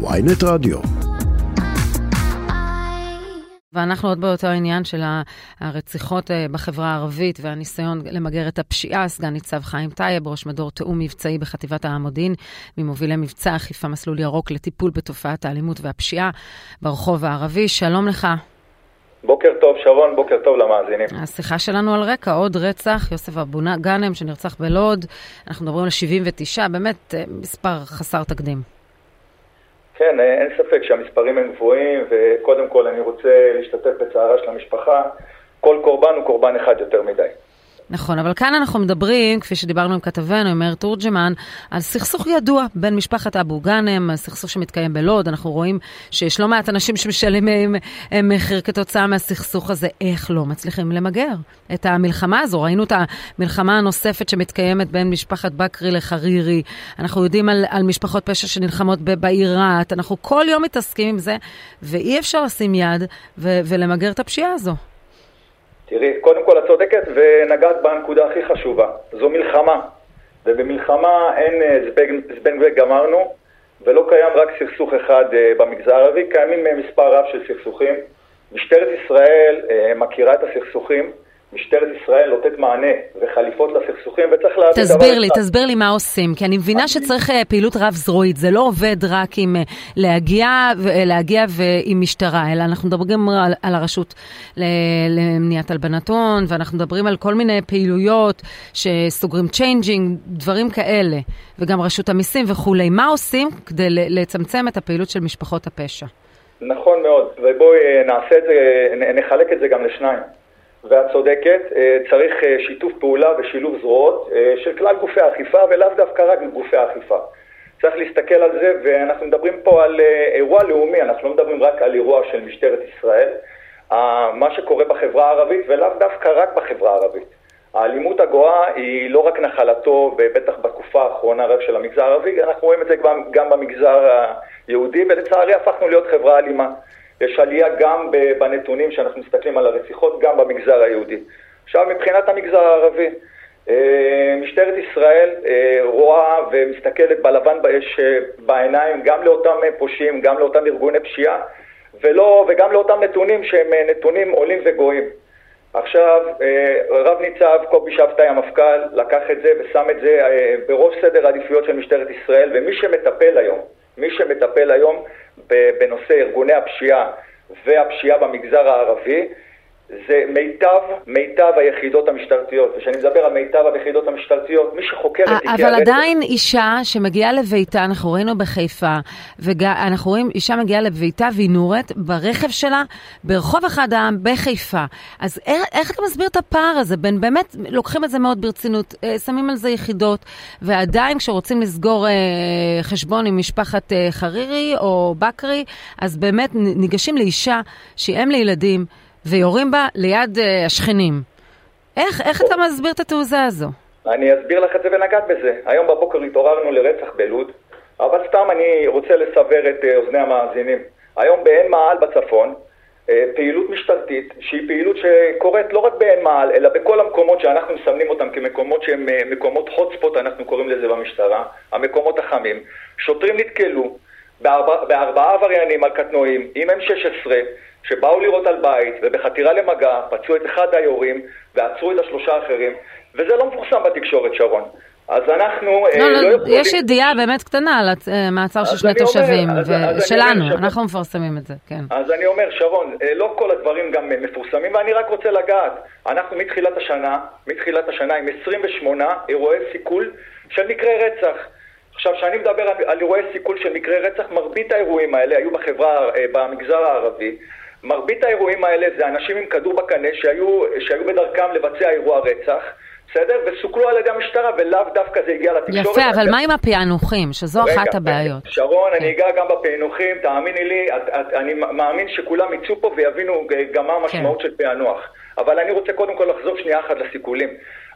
ויינט רדיו. ואנחנו עוד באותו עניין של הרציחות אה, בחברה הערבית והניסיון למגר את הפשיעה. סגן ניצב חיים טייב, ראש מדור תיאום מבצעי בחטיבת המודיעין, ממובילי מבצע אכיפה מסלול ירוק לטיפול בתופעת האלימות והפשיעה ברחוב הערבי. שלום לך. בוקר טוב, שרון, בוקר טוב למאזינים. השיחה שלנו על רקע, עוד רצח, יוסף אבו גאנם שנרצח בלוד. אנחנו מדברים על 79, באמת אה, מספר חסר תקדים. כן, אה, אין ספק שהמספרים הם גבוהים, וקודם כל אני רוצה להשתתף בצערה של המשפחה. כל קורבן הוא קורבן אחד יותר מדי. נכון, אבל כאן אנחנו מדברים, כפי שדיברנו עם כתבנו, עם מאיר תורג'מן, על סכסוך ידוע בין משפחת אבו גאנם, סכסוך שמתקיים בלוד. אנחנו רואים שיש לא מעט אנשים שמשלמים מחיר כתוצאה מהסכסוך הזה. איך לא מצליחים למגר את המלחמה הזו? ראינו את המלחמה הנוספת שמתקיימת בין משפחת בכרי לחרירי. אנחנו יודעים על, על משפחות פשע שנלחמות בעיר רהט. אנחנו כל יום מתעסקים עם זה, ואי אפשר לשים יד ולמגר את הפשיעה הזו. תראי, קודם כל את צודקת ונגעת בנקודה הכי חשובה, זו מלחמה. ובמלחמה אין אה, זבנג וגמרנו, ולא קיים רק סכסוך אחד אה, במגזר הערבי, קיימים אה, מספר רב של סכסוכים. משטרת ישראל מכירה את הסכסוכים, משטרת ישראל נותנת מענה וחלופות לסכסוכים, וצריך להבין דבר... תסביר לי, תסביר לי מה עושים, כי אני מבינה שצריך אה, פעילות רב-זרועית, זה לא עובד רק עם אה, להגיע, אה, להגיע ועם משטרה, אלא אנחנו מדברים על, על הרשות למניעת הלבנת הון, ואנחנו מדברים על כל מיני פעילויות שסוגרים changing, דברים כאלה, וגם רשות המיסים וכולי. מה עושים כדי לצמצם את הפעילות של משפחות הפשע? נכון מאוד, ובואי נעשה את זה, נחלק את זה גם לשניים. ואת צודקת, אה, צריך אה, שיתוף פעולה ושילוב זרועות אה, של כלל גופי האכיפה ולאו דווקא רק גופי האכיפה. צריך להסתכל על זה, ואנחנו מדברים פה על אירוע לאומי, אנחנו לא מדברים רק על אירוע של משטרת ישראל. מה שקורה בחברה הערבית, ולאו דווקא רק בחברה הערבית. האלימות הגואה היא לא רק נחלתו, ובטח בתקופה האחרונה רק של המגזר הערבי, אנחנו רואים את זה גם במגזר היהודי, ולצערי הפכנו להיות חברה אלימה. יש עלייה גם בנתונים שאנחנו מסתכלים על הרציחות, גם במגזר היהודי. עכשיו, מבחינת המגזר הערבי, אה, משטרת ישראל אה, רואה ומסתכלת בלבן אה, בעיניים גם לאותם פושעים, גם לאותם ארגוני פשיעה, ולא, וגם לאותם נתונים שהם נתונים עולים וגואים. עכשיו, רב ניצב קובי שבתאי המפכ"ל לקח את זה ושם את זה בראש סדר העדיפויות של משטרת ישראל, ומי שמטפל היום, מי שמטפל היום בנושא ארגוני הפשיעה והפשיעה במגזר הערבי זה מיטב, מיטב היחידות המשטרתיות. וכשאני מדבר על מיטב היחידות המשטרתיות, מי שחוקר את תיקי הרצח... אבל עדיין אישה שמגיעה לביתה, אנחנו ראינו בחיפה, ואנחנו רואים אישה מגיעה לביתה והיא נורת ברכב שלה ברחוב אחד העם בחיפה. אז איך, איך אתה מסביר את הפער הזה בין באמת, לוקחים את זה מאוד ברצינות, אה, שמים על זה יחידות, ועדיין כשרוצים לסגור אה, חשבון עם משפחת אה, חרירי או בכרי, אז באמת ניגשים לאישה שהיא אם לילדים, ויורים בה ליד uh, השכנים. איך, איך אתה מסביר את התעוזה הזו? אני אסביר לך את זה ונגעת בזה. היום בבוקר התעוררנו לרצח בלוד, אבל סתם אני רוצה לסבר את uh, אוזני המאזינים. היום בעין מעל בצפון, uh, פעילות משטרתית, שהיא פעילות שקורית לא רק בעין מעל, אלא בכל המקומות שאנחנו מסמנים אותם כמקומות שהם uh, מקומות hot spot, אנחנו קוראים לזה במשטרה, המקומות החמים. שוטרים נתקלו בארבע, בארבעה עבריינים על קטנועים עם M16, שבאו לירות על בית ובחתירה למגע פצעו את אחד היורים ועצרו את השלושה האחרים וזה לא מפורסם בתקשורת, שרון. אז אנחנו אה, לא, לא, לא יכולים... יש ידיעה באמת קטנה על אה, מעצר של שני תושבים, ושלנו, אנחנו מפרסמים את זה, כן. אז אני אומר, שרון, אה, לא כל הדברים גם מפורסמים, ואני רק רוצה לגעת. אנחנו מתחילת השנה, מתחילת השנה עם 28 אירועי סיכול של מקרי רצח. עכשיו, כשאני מדבר על, על אירועי סיכול של מקרי רצח, מרבית האירועים האלה היו בחברה, במגזר הערבי, מרבית האירועים האלה זה אנשים עם כדור בקנה שהיו, שהיו בדרכם לבצע אירוע רצח. בסדר? וסוכלו על ידי המשטרה, ולאו דווקא זה הגיע לתקשורת. יפה, אבל מה עם הפענוחים, שזו רגע, אחת הבעיות? שרון, כן. אני אגע גם בפענוחים, תאמיני לי, אני מאמין שכולם יצאו פה ויבינו גם מה המשמעות כן. של פענוח. אבל אני רוצה קודם כל לחזור שנייה אחת לסיכולים.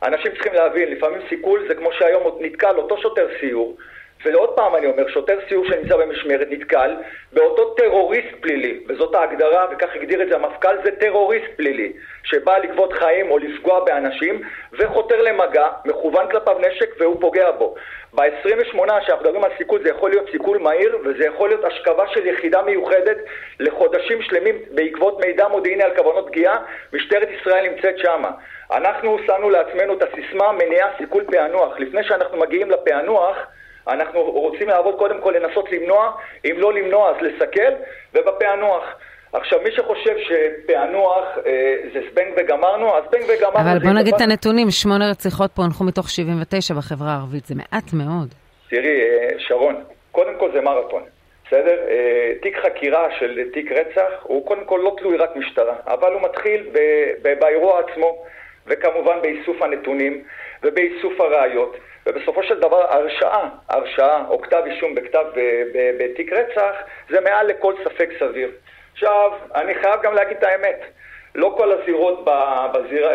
אנשים צריכים להבין, לפעמים סיכול זה כמו שהיום נתקל אותו שוטר סיור, ועוד פעם אני אומר, שוטר סיור שנמצא במשמרת נתקל באותו טרוריסט פלילי, וזאת ההגדרה, וכך הגדיר את זה המפכ"ל, זה טרוריסט פלילי, שבא לגבות חיים או לפגוע באנשים, וחותר למגע, מכוון כלפיו נשק והוא פוגע בו. ב-28 שאנחנו מדברים על סיכול זה יכול להיות סיכול מהיר וזה יכול להיות השכבה של יחידה מיוחדת לחודשים שלמים בעקבות מידע מודיעיני על כוונות פגיעה, משטרת ישראל נמצאת שמה. אנחנו שמנו לעצמנו את הסיסמה מניעה סיכול פענוח. לפני שאנחנו מגיעים לפענוח אנחנו רוצים לעבוד קודם כל לנסות למנוע, אם לא למנוע אז לסכל, ובפענוח. עכשיו, מי שחושב שפענוח אה, זה זבנג וגמרנו, אז זבנג וגמרנו... אבל בוא נגיד את הנתונים, שמונה רציחות פוענחו מתוך 79 בחברה הערבית, זה מעט מאוד. תראי, אה, שרון, קודם כל זה מרתון, בסדר? אה, תיק חקירה של תיק רצח הוא קודם כל לא תלוי רק משטרה, אבל הוא מתחיל באירוע עצמו, וכמובן באיסוף הנתונים ובאיסוף הראיות. ובסופו של דבר הרשעה, הרשעה או כתב אישום בכתב בתיק רצח זה מעל לכל ספק סביר. עכשיו, אני חייב גם להגיד את האמת. לא כל הזירות בזיר,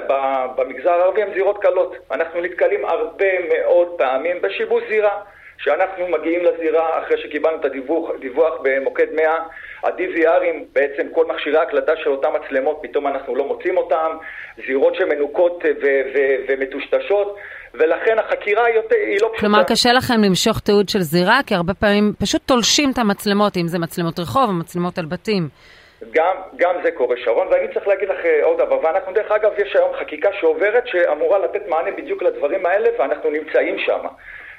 במגזר הערבי הן זירות קלות. אנחנו נתקלים הרבה מאוד פעמים בשיבוש זירה. שאנחנו מגיעים לזירה אחרי שקיבלנו את הדיווח במוקד 100, ה-DVRים, בעצם כל מכשירי ההקלטה של אותן מצלמות, פתאום אנחנו לא מוצאים אותן, זירות שמנוקות ומטושטשות, ולכן החקירה היא, יותר, היא לא פשוטה. כלומר, קשה לכם למשוך תיעוד של זירה, כי הרבה פעמים פשוט תולשים את המצלמות, אם זה מצלמות רחוב או מצלמות על בתים. גם, גם זה קורה, שרון, ואני צריך להגיד לך אה, עוד דבר, ואנחנו דרך אגב, יש היום חקיקה שעוברת שאמורה לתת מענה בדיוק לדברים האלה, ואנחנו נמצאים שם.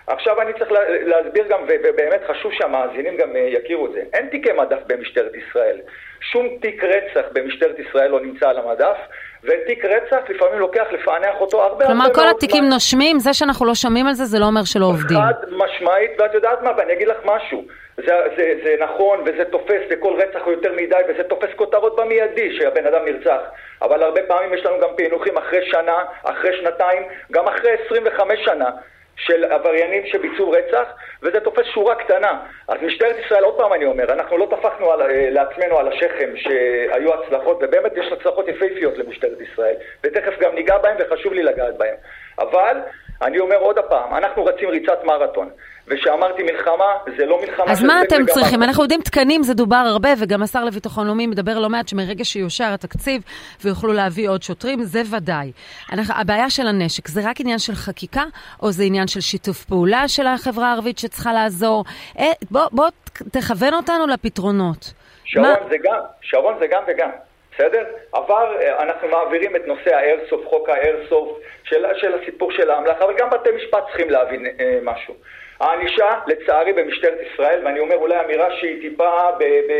עכשיו אני צריך להסביר גם, ובאמת חשוב שהמאזינים גם אה, יכירו את זה, אין תיקי מדף במשטרת ישראל. שום תיק רצח במשטרת ישראל לא נמצא על המדף, ותיק רצח לפעמים לוקח לפענח אותו הרבה הרבה מאוד כלומר כל התיקים מה... נושמים, זה שאנחנו לא שומעים על זה, זה לא אומר שלא עובדים. חד משמעית, ואת יודעת מה, ואני אגיד לך משהו, זה, זה, זה נכון וזה תופס, וכל רצח הוא יותר מדי, וזה תופס כותרות במיידי שהבן אדם נרצח. אבל הרבה פעמים יש לנו גם פענוחים אחרי שנה, אחרי שנתיים, גם אחרי 25 שנה. של עבריינים שביצעו רצח, וזה תופס שורה קטנה. אז משטרת ישראל, עוד פעם אני אומר, אנחנו לא טפחנו על, אה, לעצמנו על השכם שהיו הצלחות, ובאמת יש הצלחות יפהפיות למשטרת ישראל, ותכף גם ניגע בהם וחשוב לי לגעת בהם. אבל אני אומר עוד פעם, אנחנו רצים ריצת מרתון. וכשאמרתי מלחמה, זה לא מלחמה אז מה אתם צריכים? אנחנו יודעים תקנים, זה דובר הרבה, וגם השר לביטחון לאומי מדבר לא מעט שמרגע שיאושר התקציב ויוכלו להביא עוד שוטרים, זה ודאי. אנחנו, הבעיה של הנשק, זה רק עניין של חקיקה, או זה עניין של שיתוף פעולה של החברה הערבית שצריכה לעזור? אה, בוא, בוא תכוון אותנו לפתרונות. שרון, מה... זה גם, שרון זה גם וגם. בסדר? אבל אה, אנחנו מעבירים את נושא האיירסופט, חוק האיירסופט, של, של הסיפור של האמל"ח, אבל גם בתי משפט צריכים להבין אה, משהו. הענישה, לצערי, במשטרת ישראל, ואני אומר אולי אמירה שהיא טיפה, ב, ב,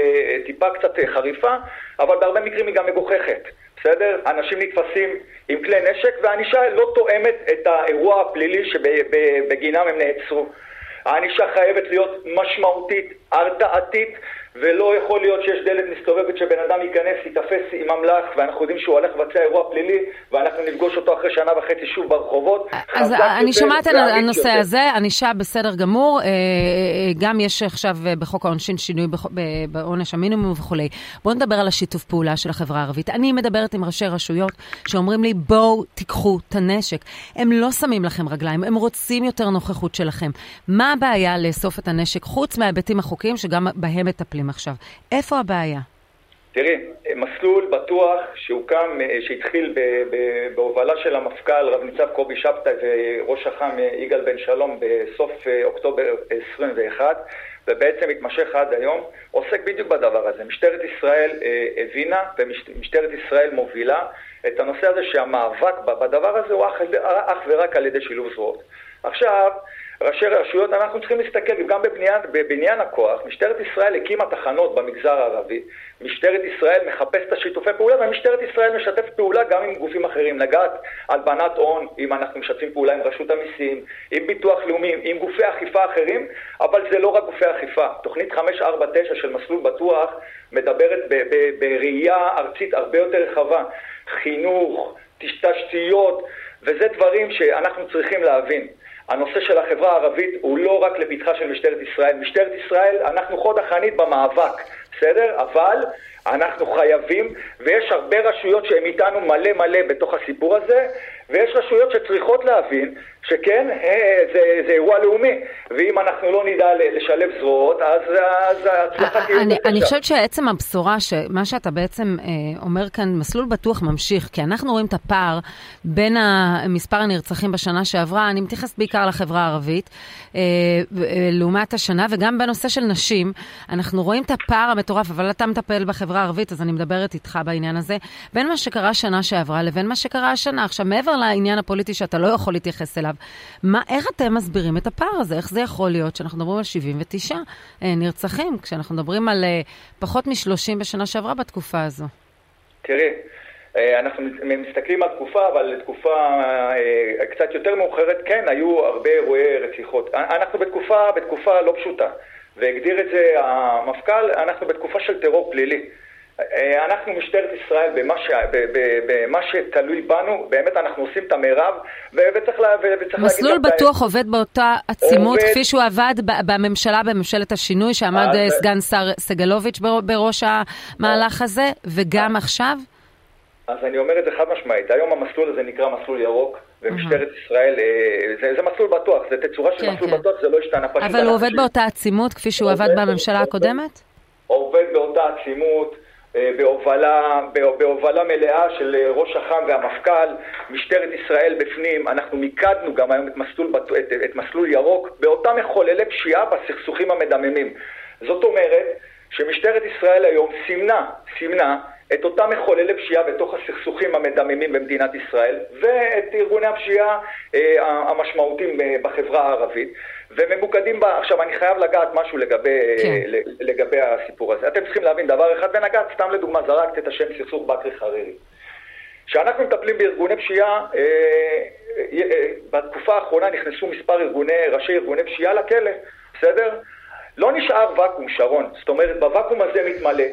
טיפה קצת חריפה, אבל בהרבה מקרים היא גם מגוחכת. בסדר? אנשים נתפסים עם כלי נשק והענישה לא תואמת את האירוע הפלילי שבגינם הם נעצרו. הענישה חייבת להיות משמעותית, הרתעתית, ולא יכול להיות שיש דלת מסתובבת שבן אדם ייכנס, ייתפס עם אמל"ח, ואנחנו יודעים שהוא הולך לבצע אירוע פלילי, ואנחנו נפגוש אותו אחרי שנה וחצי שוב ברחובות. אז אני שומעת על הנושא הזה, ענישה בסדר גמור, אה, אה, גם יש עכשיו אה, בחוק העונשין שינוי בעונש המינימום וכולי. בואו נדבר על השיתוף פעולה של החברה הערבית. אני מדברת עם ראשי רשויות שאומרים לי, בואו תיקחו את הנשק. הם לא שמים לכם רגליים, הם רוצים יותר נוכחות שלכם. מה הבעיה לאסוף את הנשק, חוץ מההיבטים החוקיים שגם בהם מטפלים? עכשיו. איפה הבעיה? תראי, מסלול בטוח שהוקם, אה, שהתחיל בהובלה של המפכ"ל, רב ניצב קובי שבתאי וראש אח"ם אה, יגאל בן שלום בסוף אה, אוקטובר 21, ובעצם מתמשך עד היום, עוסק בדיוק בדבר הזה. משטרת ישראל הבינה ומשטרת ישראל מובילה את הנושא הזה שהמאבק בדבר הזה הוא אך ורק על ידי שילוב זרועות. עכשיו, ראשי רשויות, אנחנו צריכים להסתכל גם בבניין, בבניין הכוח. משטרת ישראל הקימה תחנות במגזר הערבי, משטרת ישראל מחפשת את השיתופי פעולה, ומשטרת ישראל משתפת פעולה גם עם גופים אחרים. לגעת הלבנת הון, אם אנחנו משתפים פעולה עם רשות המיסים, עם ביטוח לאומי, עם גופי אכיפה אחרים, אבל זה לא רק גופי אכיפה. תוכנית 549 של מסלול בטוח מדברת בראייה ארצית הרבה יותר רחבה. חינוך, תשתיות, וזה דברים שאנחנו צריכים להבין. הנושא של החברה הערבית הוא לא רק לפתחה של משטרת ישראל. משטרת ישראל, אנחנו חוד החנית במאבק, בסדר? אבל אנחנו חייבים, ויש הרבה רשויות שהן איתנו מלא מלא בתוך הסיפור הזה, ויש רשויות שצריכות להבין שכן, אה, זה, זה אירוע לאומי, ואם אנחנו לא נדע לשלב זרועות, אז, אז ההצלחה תהיה... אני, אני חושבת שעצם הבשורה, שמה שאתה בעצם אה, אומר כאן, מסלול בטוח ממשיך, כי אנחנו רואים את הפער בין מספר הנרצחים בשנה שעברה, אני מתייחסת בעיקר לחברה הערבית, אה, אה, לעומת השנה, וגם בנושא של נשים, אנחנו רואים את הפער המטורף, אבל אתה מטפל בחברה הערבית, אז אני מדברת איתך בעניין הזה, בין מה שקרה שנה שעברה לבין מה שקרה השנה. עכשיו, מעבר לעניין הפוליטי שאתה לא יכול להתייחס אליו, מה, איך אתם מסבירים את הפער הזה? איך זה יכול להיות שאנחנו מדברים על 79 אה, נרצחים, כשאנחנו מדברים על אה, פחות מ-30 בשנה שעברה בתקופה הזו? תראי, אה, אנחנו מסתכלים על תקופה, אבל לתקופה אה, קצת יותר מאוחרת, כן, היו הרבה אירועי רציחות. אנחנו בתקופה, בתקופה לא פשוטה, והגדיר את זה המפכ"ל, אנחנו בתקופה של טרור פלילי. אה, אנחנו משטרת ישראל, במה, ש... במה שתלוי בנו, באמת אנחנו עושים את המרב, וצריך, לה... וצריך מסלול להגיד... מסלול בטוח עובד באותה עצימות עובד... כפי שהוא עבד בממשלה, בממשלת השינוי, שעמד אז... אה, סגן שר סגלוביץ' בראש המהלך הזה, וגם עכשיו? אז אני אומר את זה חד משמעית, היום המסלול הזה נקרא מסלול ירוק, ומשטרת ישראל, אה, זה, זה מסלול בטוח, זה תצורה של כן, מסלול כן. בטוח, זה לא השתנה פשוט. אבל הוא עובד באותה עצימות כפי שהוא עבד בממשלה הקודמת? עובד באותה עצימות. אה, בהובלה, בהובלה מלאה של אה, ראש אח"ם והמפכ"ל, משטרת ישראל בפנים, אנחנו מיקדנו גם היום את מסלול, את, את מסלול ירוק באותם מחוללי פשיעה בסכסוכים המדממים. זאת אומרת שמשטרת ישראל היום סימנה, סימנה את אותם מחוללי פשיעה בתוך הסכסוכים המדממים במדינת ישראל ואת ארגוני הפשיעה אה, המשמעותיים בחברה הערבית וממוקדים בה. עכשיו, אני חייב לגעת משהו לגבי, כן. לגבי הסיפור הזה. אתם צריכים להבין דבר אחד, ונגעת, סתם לדוגמה, זרקת את השם סכסוך בכרי חרירי. כשאנחנו מטפלים בארגוני פשיעה, אה, אה, בתקופה האחרונה נכנסו מספר ארגוני, ראשי ארגוני פשיעה לכלא, בסדר? לא נשאר ואקום, שרון. זאת אומרת, בוואקום הזה מתמלא.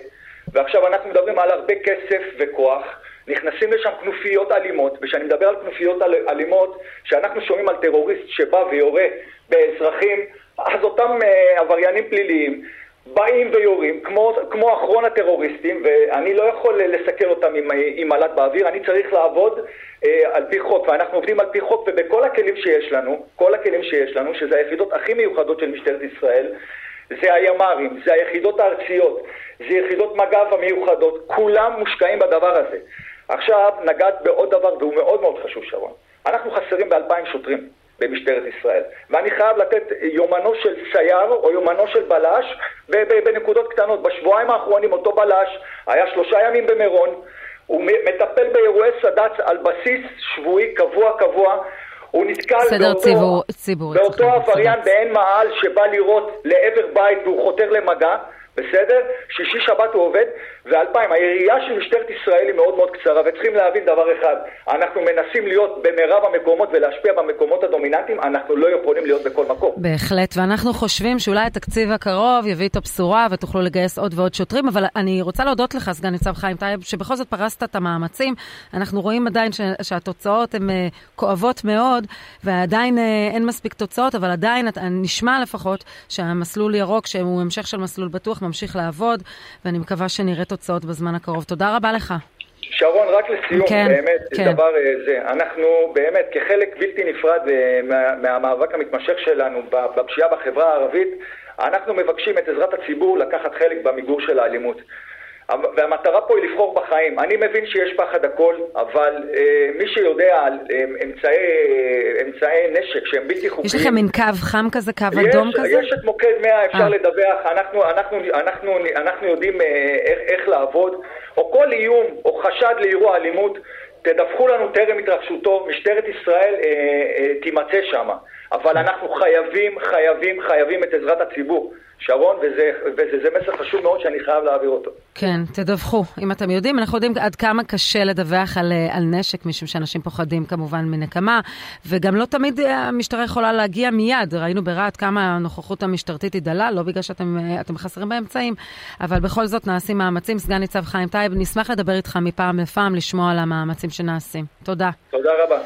ועכשיו אנחנו מדברים על הרבה כסף וכוח. נכנסים לשם כנופיות אלימות, וכשאני מדבר על כנופיות אלימות, שאנחנו שומעים על טרוריסט שבא ויורה באזרחים, אז אותם uh, עבריינים פליליים באים ויורים, כמו, כמו אחרון הטרוריסטים, ואני לא יכול לסכל אותם עם, עם מל"ט באוויר, אני צריך לעבוד uh, על פי חוק, ואנחנו עובדים על פי חוק, ובכל הכלים שיש לנו, כל הכלים שיש לנו, שזה היחידות הכי מיוחדות של משטרת ישראל, זה הימ"רים, זה היחידות הארציות, זה יחידות מג"ב המיוחדות, כולם מושקעים בדבר הזה. עכשיו נגעת בעוד דבר והוא מאוד מאוד חשוב שרון. אנחנו חסרים באלפיים שוטרים במשטרת ישראל ואני חייב לתת יומנו של סייר או יומנו של בלש בנקודות קטנות. בשבועיים האחרונים אותו בלש היה שלושה ימים במירון הוא מטפל באירועי סד"צ על בסיס שבועי קבוע קבוע הוא נתקל באותו, ציבור, ציבורי, באותו עבריין בעין מעל שבא לירות לעבר בית והוא חותר למגע בסדר? שישי שבת הוא עובד, ואלפיים. היריעה של משטרת ישראל היא מאוד מאוד קצרה, וצריכים להבין דבר אחד, אנחנו מנסים להיות במרב המקומות ולהשפיע במקומות הדומיננטיים, אנחנו לא יכולים להיות בכל מקום. בהחלט, ואנחנו חושבים שאולי התקציב הקרוב יביא את הבשורה ותוכלו לגייס עוד ועוד שוטרים, אבל אני רוצה להודות לך, סגן ניצב חיים טייב, שבכל זאת פרסת את המאמצים. אנחנו רואים עדיין ש- שהתוצאות הן uh, כואבות מאוד, ועדיין uh, אין מספיק תוצאות, אבל עדיין נשמע לפחות שהמסלול ירוק, שהוא המשך של מסלול בטוח, ממשיך לעבוד, ואני מקווה שנראה תוצאות בזמן הקרוב. תודה רבה לך. שרון, רק לסיום, כן, באמת, כן. דבר אה, זה, אנחנו באמת, כחלק בלתי נפרד אה, מה, מהמאבק המתמשך שלנו בפשיעה בחברה הערבית, אנחנו מבקשים את עזרת הציבור לקחת חלק במיגור של האלימות. והמטרה פה היא לבחור בחיים. אני מבין שיש פחד הכל, אבל אה, מי שיודע על אה, אמצעי, אמצעי נשק שהם בלתי חוקיים... יש לכם מין קו חם כזה, קו יש, אדום כזה? יש את מוקד 100, אפשר 아. אה. לדווח, אנחנו, אנחנו, אנחנו, אנחנו יודעים אה, איך, איך לעבוד, או כל איום או חשד לאירוע אלימות, תדווחו לנו טרם התרחשותו, משטרת ישראל אה, אה, תימצא שם. אבל אנחנו חייבים, חייבים, חייבים את עזרת הציבור. שרון, וזה, וזה זה מסר חשוב מאוד שאני חייב להעביר אותו. כן, תדווחו. אם אתם יודעים, אנחנו יודעים עד כמה קשה לדווח על, אה, על נשק, משום שאנשים פוחדים כמובן מנקמה, וגם לא תמיד אה, המשטרה יכולה להגיע מיד. ראינו ברהט כמה הנוכחות המשטרתית היא דלה, לא בגלל שאתם אה, חסרים באמצעים, אבל בכל זאת נעשים מאמצים. סגן ניצב חיים טייב, נשמח לדבר איתך מפעם לפעם, לשמוע על המאמצים שנעשים. תודה. תודה רבה.